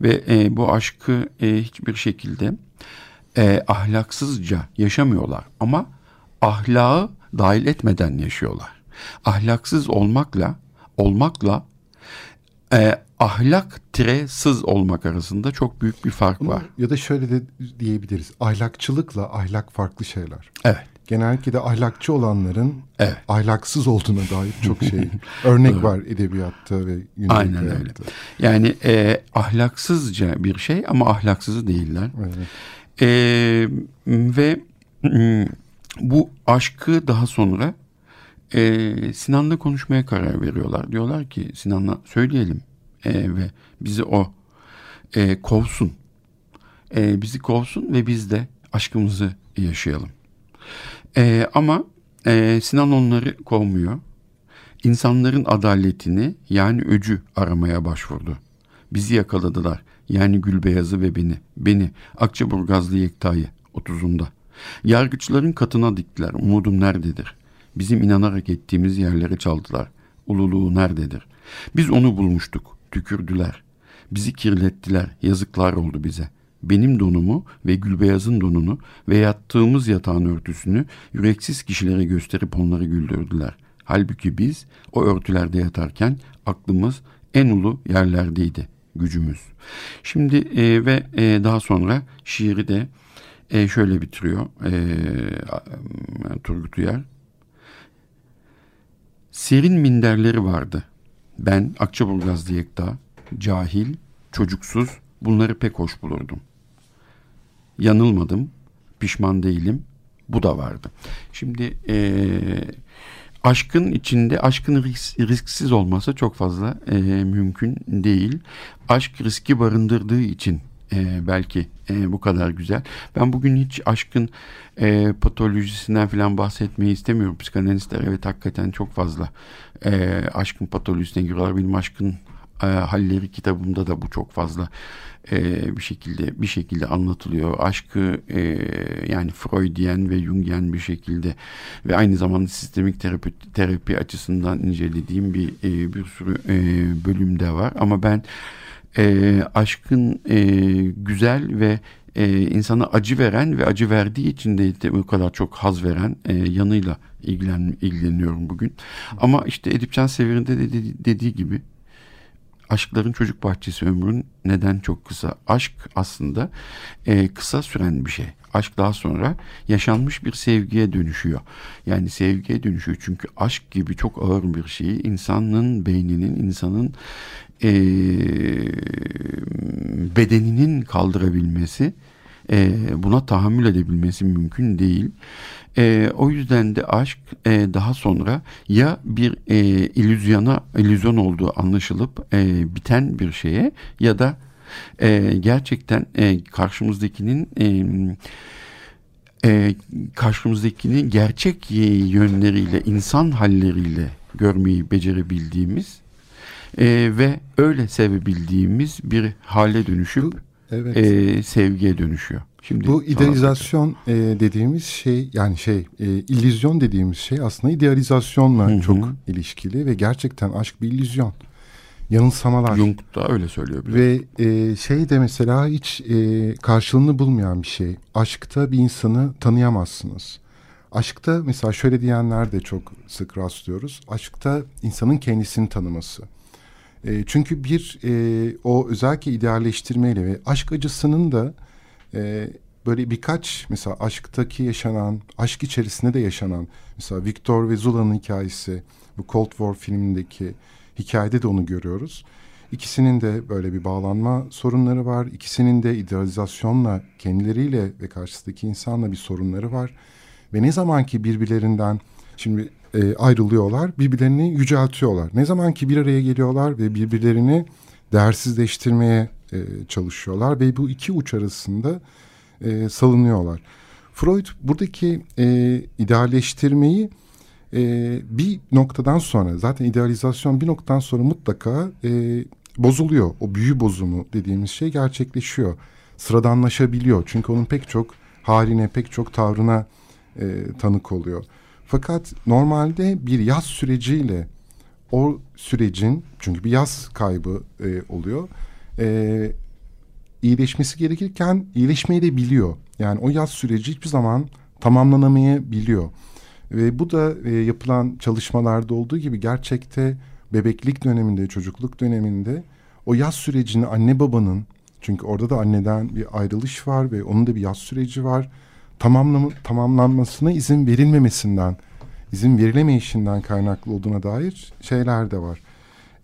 Ve e, bu aşkı e, hiçbir şekilde e, ahlaksızca yaşamıyorlar. Ama ahlakı dahil etmeden yaşıyorlar. Ahlaksız olmakla olmakla e, ahlak tire sız olmak arasında çok büyük bir fark Ama var. Ya da şöyle de diyebiliriz. Ahlakçılıkla ahlak farklı şeyler. Evet. Genellikle de ahlakçı olanların Evet. ahlaksız olduğuna dair çok (laughs) şey örnek var edebiyatta ve günlük Aynen hayatta. öyle. Yani e, ahlaksızca bir şey ama ahlaksızı değiller. Evet. E, ve mm, bu aşkı daha sonra e, Sinan'la konuşmaya karar veriyorlar. Diyorlar ki Sinan'la söyleyelim e, ve bizi o e, kovsun. E, bizi kovsun ve biz de aşkımızı yaşayalım. E, ama e, Sinan onları kovmuyor. İnsanların adaletini yani öcü aramaya başvurdu. Bizi yakaladılar. Yani Gülbeyaz'ı ve beni. Beni, Akçaburgazlı Yekta'yı, 30'unda. Yargıçların katına diktiler. Umudum nerededir? Bizim inanarak ettiğimiz yerlere çaldılar. Ululuğu nerededir? Biz onu bulmuştuk. Tükürdüler. Bizi kirlettiler. Yazıklar oldu bize. Benim donumu ve Gülbeyaz'ın donunu ve yattığımız yatağın örtüsünü yüreksiz kişilere gösterip onları güldürdüler. Halbuki biz o örtülerde yatarken aklımız en ulu yerlerdeydi gücümüz. Şimdi e, ve e, daha sonra şiiri de e, şöyle bitiriyor e, Turgut Uyar. Serin minderleri vardı. Ben Akçaburgazlı Yekta, cahil, çocuksuz bunları pek hoş bulurdum. Yanılmadım, pişman değilim, bu da vardı. Şimdi e, aşkın içinde aşkın risk, risksiz olması çok fazla e, mümkün değil. Aşk riski barındırdığı için e, belki e, bu kadar güzel. Ben bugün hiç aşkın e, patolojisinden falan bahsetmeyi istemiyorum. Psikanalistler evet hakikaten çok fazla e, aşkın patolojisine giriyorlar. Benim aşkın e, halleri kitabımda da bu çok fazla e, bir şekilde bir şekilde anlatılıyor. Aşkı e, yani Freudian ve Jungian bir şekilde ve aynı zamanda sistemik terapi, terapi açısından incelediğim bir e, bir sürü e, bölümde var. Ama ben e, aşkın e, güzel ve e, insana acı veren ve acı verdiği için de, de o kadar çok haz veren e, yanıyla ilgilen, ilgileniyorum bugün. Ama işte Edip Cansever'in de dediği, dediği gibi aşkların çocuk bahçesi ömrün neden çok kısa? Aşk aslında e, kısa süren bir şey. Aşk daha sonra yaşanmış bir sevgiye dönüşüyor. Yani sevgiye dönüşüyor çünkü aşk gibi çok ağır bir şeyi insanın beyninin, insanın e, bedeninin kaldırabilmesi, e, buna tahammül edebilmesi mümkün değil. E, o yüzden de aşk e, daha sonra ya bir e, illüzyona illüzyon olduğu anlaşılıp e, biten bir şeye ya da e, gerçekten e, karşımızdakinin e, e, karşımızdakini gerçek yönleriyle, insan halleriyle görmeyi becerebildiğimiz e, ve öyle sevebildiğimiz bir hale dönüşüp Evet. e, sevgiye dönüşüyor. Şimdi Bu idealizasyon e, dediğimiz şey yani şey e, illüzyon dediğimiz şey aslında idealizasyonla Hı hı. çok ilişkili ve gerçekten aşk bir illüzyon. Yanılsamalar. Jung da öyle söylüyor. bir de. Ve e, şey de mesela hiç e, karşılığını bulmayan bir şey. Aşkta bir insanı tanıyamazsınız. Aşkta mesela şöyle diyenler de çok sık rastlıyoruz. Aşkta insanın kendisini tanıması. E, çünkü bir e, o özellikle idealleştirmeyle ve aşk acısının da e, böyle birkaç mesela aşktaki yaşanan, aşk içerisinde de yaşanan mesela Victor ve Zula'nın hikayesi bu Cold War filmindeki hikayede de onu görüyoruz. İkisinin de böyle bir bağlanma sorunları var. İkisinin de idealizasyonla kendileriyle ve karşısındaki insanla bir sorunları var. Ve ne zaman ki birbirlerinden şimdi e, ayrılıyorlar, birbirlerini yüceltiyorlar. Ne zaman ki bir araya geliyorlar ve birbirlerini değersizleştirmeye e, çalışıyorlar ve bu iki uç arasında e, salınıyorlar. Freud buradaki e, idealleştirmeyi e, bir noktadan sonra zaten idealizasyon bir noktadan sonra mutlaka e, bozuluyor. O büyü bozumu dediğimiz şey gerçekleşiyor. Sıradanlaşabiliyor. Çünkü onun pek çok haline, pek çok tavrına e, tanık oluyor. Fakat normalde bir yaz süreciyle o sürecin çünkü bir yaz kaybı e, oluyor. E, iyileşmesi gerekirken iyileşmeyi de biliyor. Yani o yaz süreci hiçbir zaman tamamlanamayabiliyor. Ve bu da e, yapılan çalışmalarda olduğu gibi gerçekte bebeklik döneminde, çocukluk döneminde o yaz sürecini anne babanın çünkü orada da anneden bir ayrılış var ve onun da bir yaz süreci var. Tamamlama, tamamlanmasına izin verilmemesinden, izin verilemeyişinden kaynaklı olduğuna dair şeyler de var.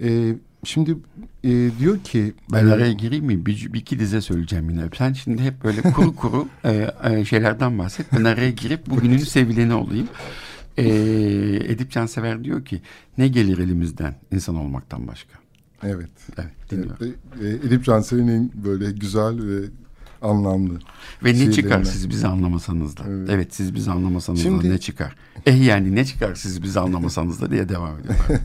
Ee, şimdi e, diyor ki... Ben e, araya gireyim mi? Bir, bir iki dize söyleyeceğim yine. Sen şimdi hep böyle kuru kuru (laughs) e, e, şeylerden bahset. Ben araya girip bugünün sevileni olayım. E, Edip Cansever diyor ki ne gelir elimizden insan olmaktan başka? Evet. Evet dinliyorum. E, e, Edip Cansever'in böyle güzel ve anlamlı. Ve ne çıkar siz bizi anlamasanız da? Evet, Evet. siz bizi anlamasanız Şimdi- da ne çıkar? Eh yani ne çıkar siz bizi anlamasanız da diye devam ediyor. (laughs)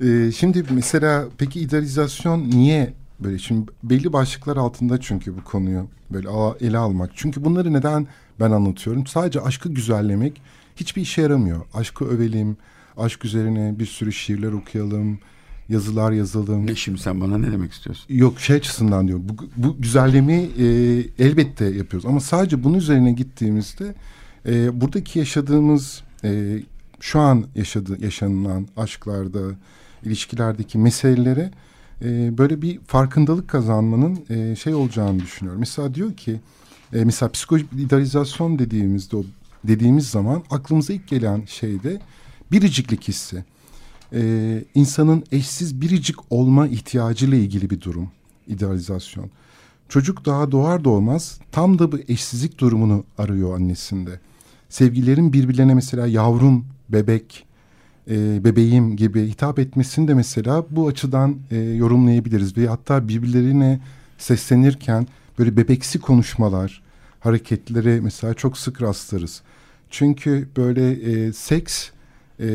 Ee, şimdi mesela peki idealizasyon niye böyle şimdi belli başlıklar altında çünkü bu konuyu böyle ele almak. Çünkü bunları neden ben anlatıyorum? Sadece aşkı güzellemek hiçbir işe yaramıyor. Aşkı övelim, aşk üzerine bir sürü şiirler okuyalım, yazılar yazalım. ne şimdi sen bana ne demek istiyorsun? Yok şey açısından diyorum. Bu, bu güzellemeyi e, elbette yapıyoruz. Ama sadece bunun üzerine gittiğimizde e, buradaki yaşadığımız e, şu an yaşadığı yaşanılan aşklarda, ilişkilerdeki meselelere e, böyle bir farkındalık kazanmanın e, şey olacağını düşünüyorum. Mesela diyor ki e, mesela psikolojik idealizasyon dediğimizde o dediğimiz zaman aklımıza ilk gelen şey de biriciklik hissi e, insanın eşsiz biricik olma ihtiyacıyla ilgili bir durum idealizasyon. Çocuk daha doğar doğmaz tam da bu eşsizlik durumunu arıyor annesinde. Sevgilerin birbirlerine mesela yavrum, bebek, e, bebeğim gibi hitap etmesini de mesela bu açıdan e, yorumlayabiliriz. Ve hatta birbirlerine seslenirken böyle bebeksi konuşmalar, hareketleri mesela çok sık rastlarız. Çünkü böyle e, seks e,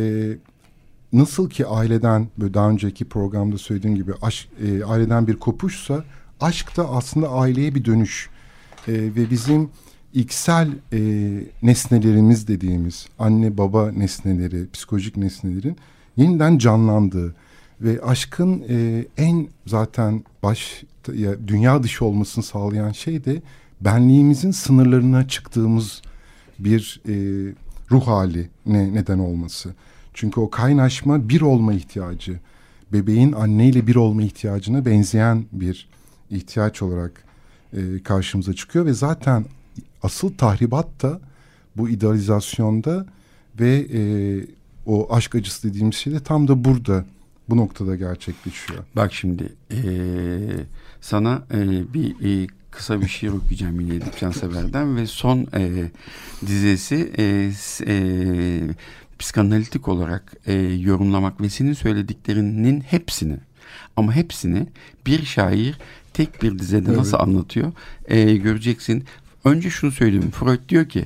nasıl ki aileden böyle daha önceki programda söylediğim gibi aşk, e, aileden bir kopuşsa aşk da aslında aileye bir dönüş E, ve bizim iksel e, nesnelerimiz dediğimiz anne baba nesneleri psikolojik nesnelerin yeniden canlandığı ve aşkın e, en zaten baş ya, dünya dışı olmasını sağlayan şey de benliğimizin sınırlarına çıktığımız bir e, ruh hali ne, neden olması. Çünkü o kaynaşma bir olma ihtiyacı, bebeğin anneyle bir olma ihtiyacına benzeyen bir ihtiyaç olarak e, karşımıza çıkıyor ve zaten asıl tahribat da bu idealizasyonda ve e, o aşk acısı dediğimiz şey de tam da burada bu noktada gerçekleşiyor. Bak şimdi eee, sana eee, bir eee, kısa bir şiir okuyacağım yine Edip Cansever'den ve son eee, dizesi s- eee, psikanalitik olarak eee, yorumlamak ve senin söylediklerinin hepsini ama hepsini bir şair tek bir dizede nasıl anlatıyor eee, göreceksin. Önce şunu söyleyeyim. Freud diyor ki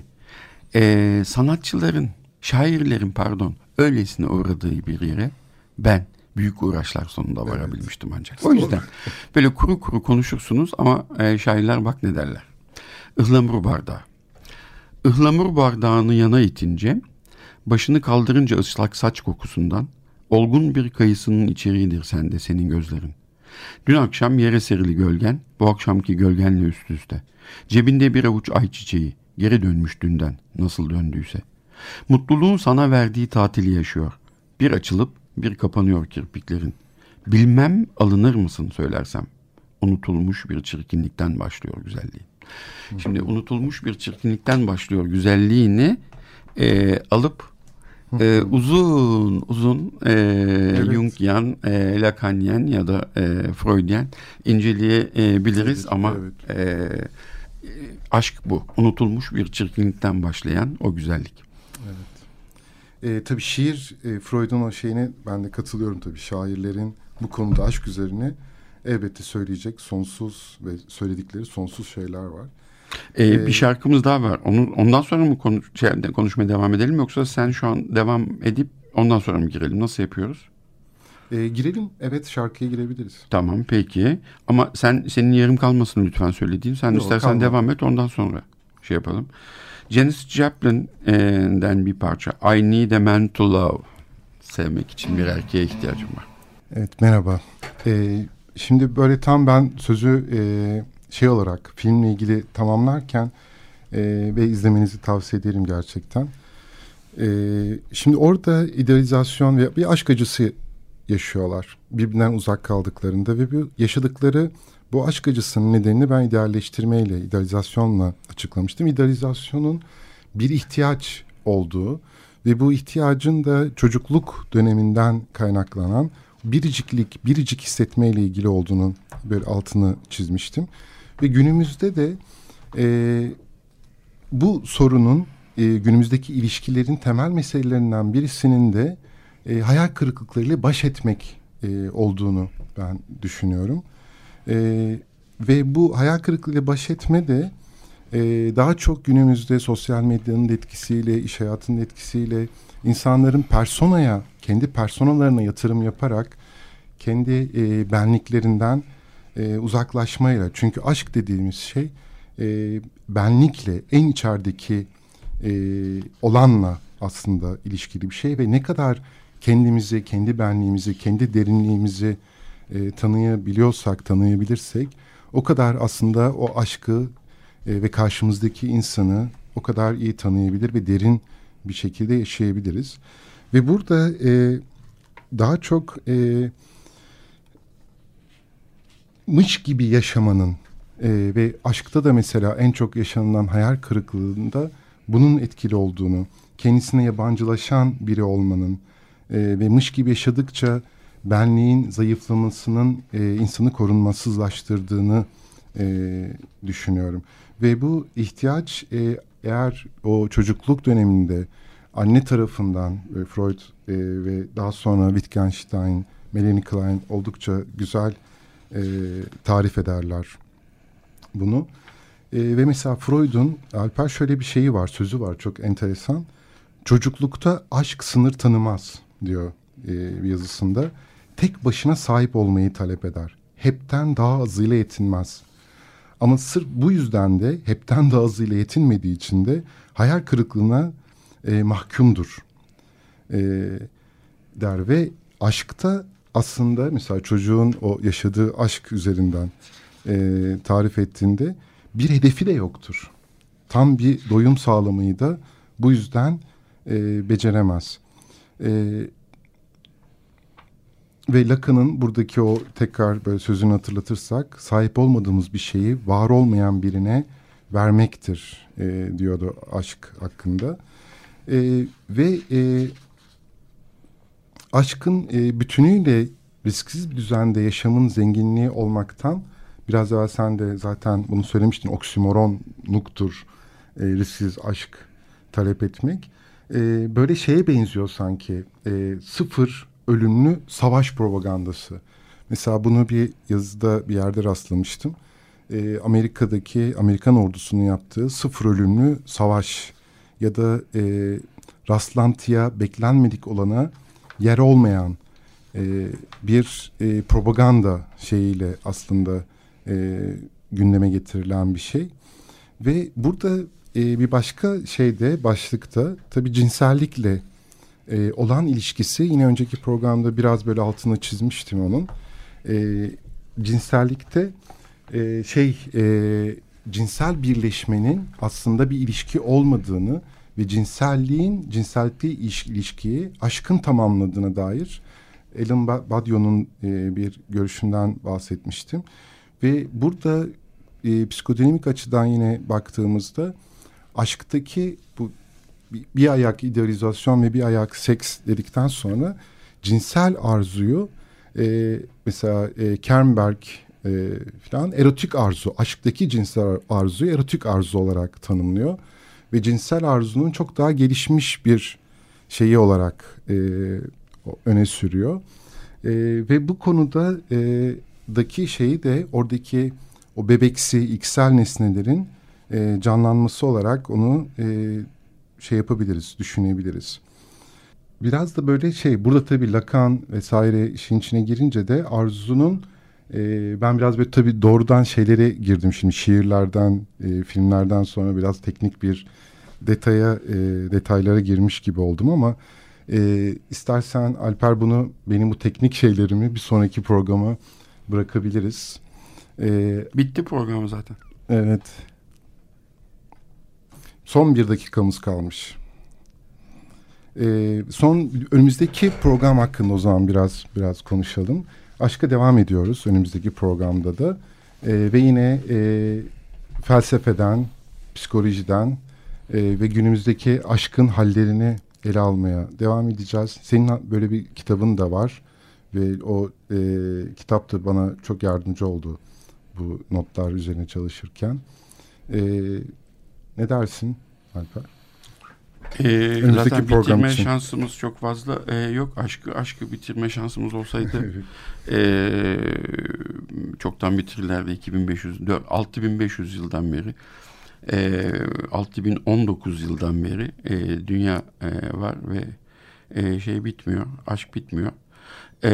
eee, sanatçıların, şairlerin pardon öylesine uğradığı bir yere ben büyük uğraşlar sonunda varabilmiştim ancak. O yüzden böyle kuru kuru konuşursunuz ama e, şairler bak ne derler. Ihlamur bardağı. Ihlamur bardağını yana itince, başını kaldırınca ıslak saç kokusundan, olgun bir kayısının içeriğidir sende senin gözlerin. Dün akşam yere serili gölgen, bu akşamki gölgenle üst üste. Cebinde bir avuç ayçiçeği, geri dönmüş dünden, nasıl döndüyse. Mutluluğun sana verdiği tatili yaşıyor. Bir açılıp bir kapanıyor kirpiklerin. Bilmem alınır mısın söylersem. Unutulmuş bir çirkinlikten başlıyor güzelliğin. Şimdi unutulmuş bir çirkinlikten başlıyor güzelliğini e, alıp e, uzun uzun e, Jungian, e, Lacanien ya da e, Freudian inceleyebiliriz ama Evet. e, aşk bu. Unutulmuş bir çirkinlikten başlayan o güzellik. E, tabii şiir e, Freud'un o şeyine ben de katılıyorum tabii şairlerin bu konuda aşk üzerine elbette söyleyecek sonsuz ve söyledikleri sonsuz şeyler var. Ee, ee, bir şarkımız daha var. Onu ondan sonra mı konuş, şey, konuşmaya devam edelim yoksa sen şu an devam edip ondan sonra mı girelim? Nasıl yapıyoruz? E, girelim. Evet şarkıya girebiliriz. Tamam peki. Ama sen senin yarım kalmasın lütfen söylediğin. Sen Yok, istersen kalma. devam et ondan sonra şey yapalım. Janis Joplin'den bir parça. I need a man to love. Sevmek için bir erkeğe ihtiyacım var. Evet merhaba. Ee, şimdi böyle tam ben sözü e, şey olarak filmle ilgili tamamlarken e, ve izlemenizi tavsiye ederim gerçekten. E, şimdi orada idealizasyon ve bir aşk acısı yaşıyorlar. Birbirinden uzak kaldıklarında ve bu yaşadıkları bu aşk acısının nedenini ben idealleştirmeyle, idealizasyonla açıklamıştım. İdealizasyonun bir ihtiyaç olduğu ve bu ihtiyacın da çocukluk döneminden kaynaklanan biriciklik, biricik hissetmeyle ilgili olduğunu böyle altını çizmiştim. Ve günümüzde de e, bu sorunun e, günümüzdeki ilişkilerin temel meselelerinden birisinin de e, hayal kırıklıklarıyla baş etmek e, olduğunu ben düşünüyorum. E, ve bu hayal kırıklığıyla baş etme de e, daha çok günümüzde sosyal medyanın etkisiyle, iş hayatının etkisiyle insanların personaya, kendi personalarına yatırım yaparak kendi e, benliklerinden e, uzaklaşmayla. Çünkü aşk dediğimiz şey e, benlikle, en içerideki e, olanla aslında ilişkili bir şey ve ne kadar kendimizi, kendi benliğimizi, kendi derinliğimizi e, tanıyabiliyorsak, tanıyabilirsek o kadar aslında o aşkı e, ve karşımızdaki insanı o kadar iyi tanıyabilir ve derin bir şekilde yaşayabiliriz. Ve burada e, daha çok e, mış gibi yaşamanın e, ve aşkta da mesela en çok yaşanılan hayal kırıklığında bunun etkili olduğunu, kendisine yabancılaşan biri olmanın, e, ve mış gibi yaşadıkça benliğin zayıflamasının e, insanı korunmasızlaştırdığını e, düşünüyorum. Ve bu ihtiyaç e, eğer o çocukluk döneminde anne tarafından e, Freud e, ve daha sonra Wittgenstein, Melanie Klein oldukça güzel e, tarif ederler bunu. E, ve mesela Freud'un Alper şöyle bir şeyi var, sözü var çok enteresan. Çocuklukta aşk sınır tanımaz diyor e, yazısında. Tek başına sahip olmayı talep eder. Hepten daha azıyla yetinmez. Ama sırf bu yüzden de hepten daha azıyla yetinmediği için de hayal kırıklığına e, mahkumdur e, der ve aşkta aslında mesela çocuğun o yaşadığı aşk üzerinden e, tarif ettiğinde bir hedefi de yoktur. Tam bir doyum sağlamayı da bu yüzden e, beceremez. E, ve Lacan'ın buradaki o tekrar böyle sözünü hatırlatırsak sahip olmadığımız bir şeyi var olmayan birine vermektir e, diyordu aşk hakkında. E, ve e, aşkın e, bütünüyle risksiz bir düzende yaşamın zenginliği olmaktan biraz daha sen de zaten bunu söylemiştin oksimoronluktur e, risksiz aşk talep etmek. E, böyle şeye benziyor sanki e, sıfır ölümlü savaş propagandası. Mesela bunu bir yazıda bir yerde rastlamıştım. E, Amerika'daki Amerikan ordusunun yaptığı sıfır ölümlü savaş ya da e, rastlantıya beklenmedik olana yer olmayan e, bir e, propaganda şeyiyle aslında e, gündeme getirilen bir şey. Ve burada e, bir başka şeyde başlıkta tabii cinsellikle e, olan ilişkisi yine önceki programda biraz böyle altını çizmiştim onun. E, cinsellikte e, şey e, cinsel birleşmenin aslında bir ilişki olmadığını ve cinselliğin cinsellikli ilişkiyi aşkın tamamladığına dair Ellen Badio'nun e, bir görüşünden bahsetmiştim. Ve burada e, psikodinamik açıdan yine baktığımızda aşktaki bu bir, bir ayak idealizasyon ve bir ayak seks dedikten sonra cinsel arzuyu e, mesela e, Kernberg e, falan erotik arzu, aşktaki cinsel arzuyu erotik arzu olarak tanımlıyor. Ve cinsel arzunun çok daha gelişmiş bir şeyi olarak e, öne sürüyor. E, ve bu konuda e, oradaki şeyi de oradaki o bebeksi iksel nesnelerin e, canlanması olarak onu e, şey yapabiliriz, düşünebiliriz. Biraz da böyle şey burada tabii Lacan vesaire işin içine girince de Arzu'nun e, ben biraz böyle tabii doğrudan şeylere girdim şimdi şiirlerden, e, filmlerden sonra biraz teknik bir detaya e, detaylara girmiş gibi oldum ama e, istersen Alper bunu benim bu teknik şeylerimi bir sonraki programa bırakabiliriz. E, Bitti program zaten. Evet. Son bir dakikamız kalmış. E, son önümüzdeki program hakkında o zaman biraz biraz konuşalım. Aşka devam ediyoruz önümüzdeki programda da e, ve yine e, felsefeden, psikolojiden e, ve günümüzdeki aşkın hallerini ele almaya devam edeceğiz. Senin böyle bir kitabın da var ve o e, kitap da bana çok yardımcı oldu bu notlar üzerine çalışırken. E, ne dersin Alper? Ee, zaten bitirme için. şansımız çok fazla ee, yok. Aşkı aşkı bitirme şansımız olsaydı (laughs) e, çoktan bitirirlerdi 2500 6500 yıldan beri. E, 6019 yıldan beri e, dünya e, var ve e, şey bitmiyor, aşk bitmiyor. E,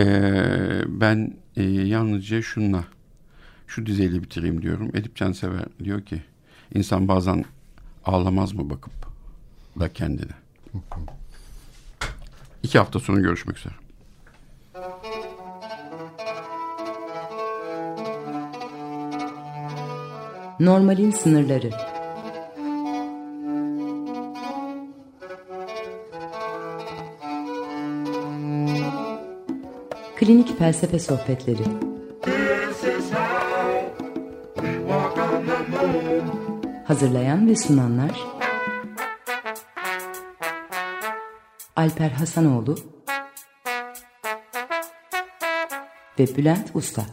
ben e, yalnızca şunla, şu dizeyle bitireyim diyorum. Edip Cansever diyor ki, insan bazen ağlamaz mı bakıp da kendine. İki hafta sonra görüşmek üzere. Normalin sınırları Klinik Felsefe Sohbetleri Hazırlayan ve sunanlar Alper Hasanoğlu ve Bülent Usta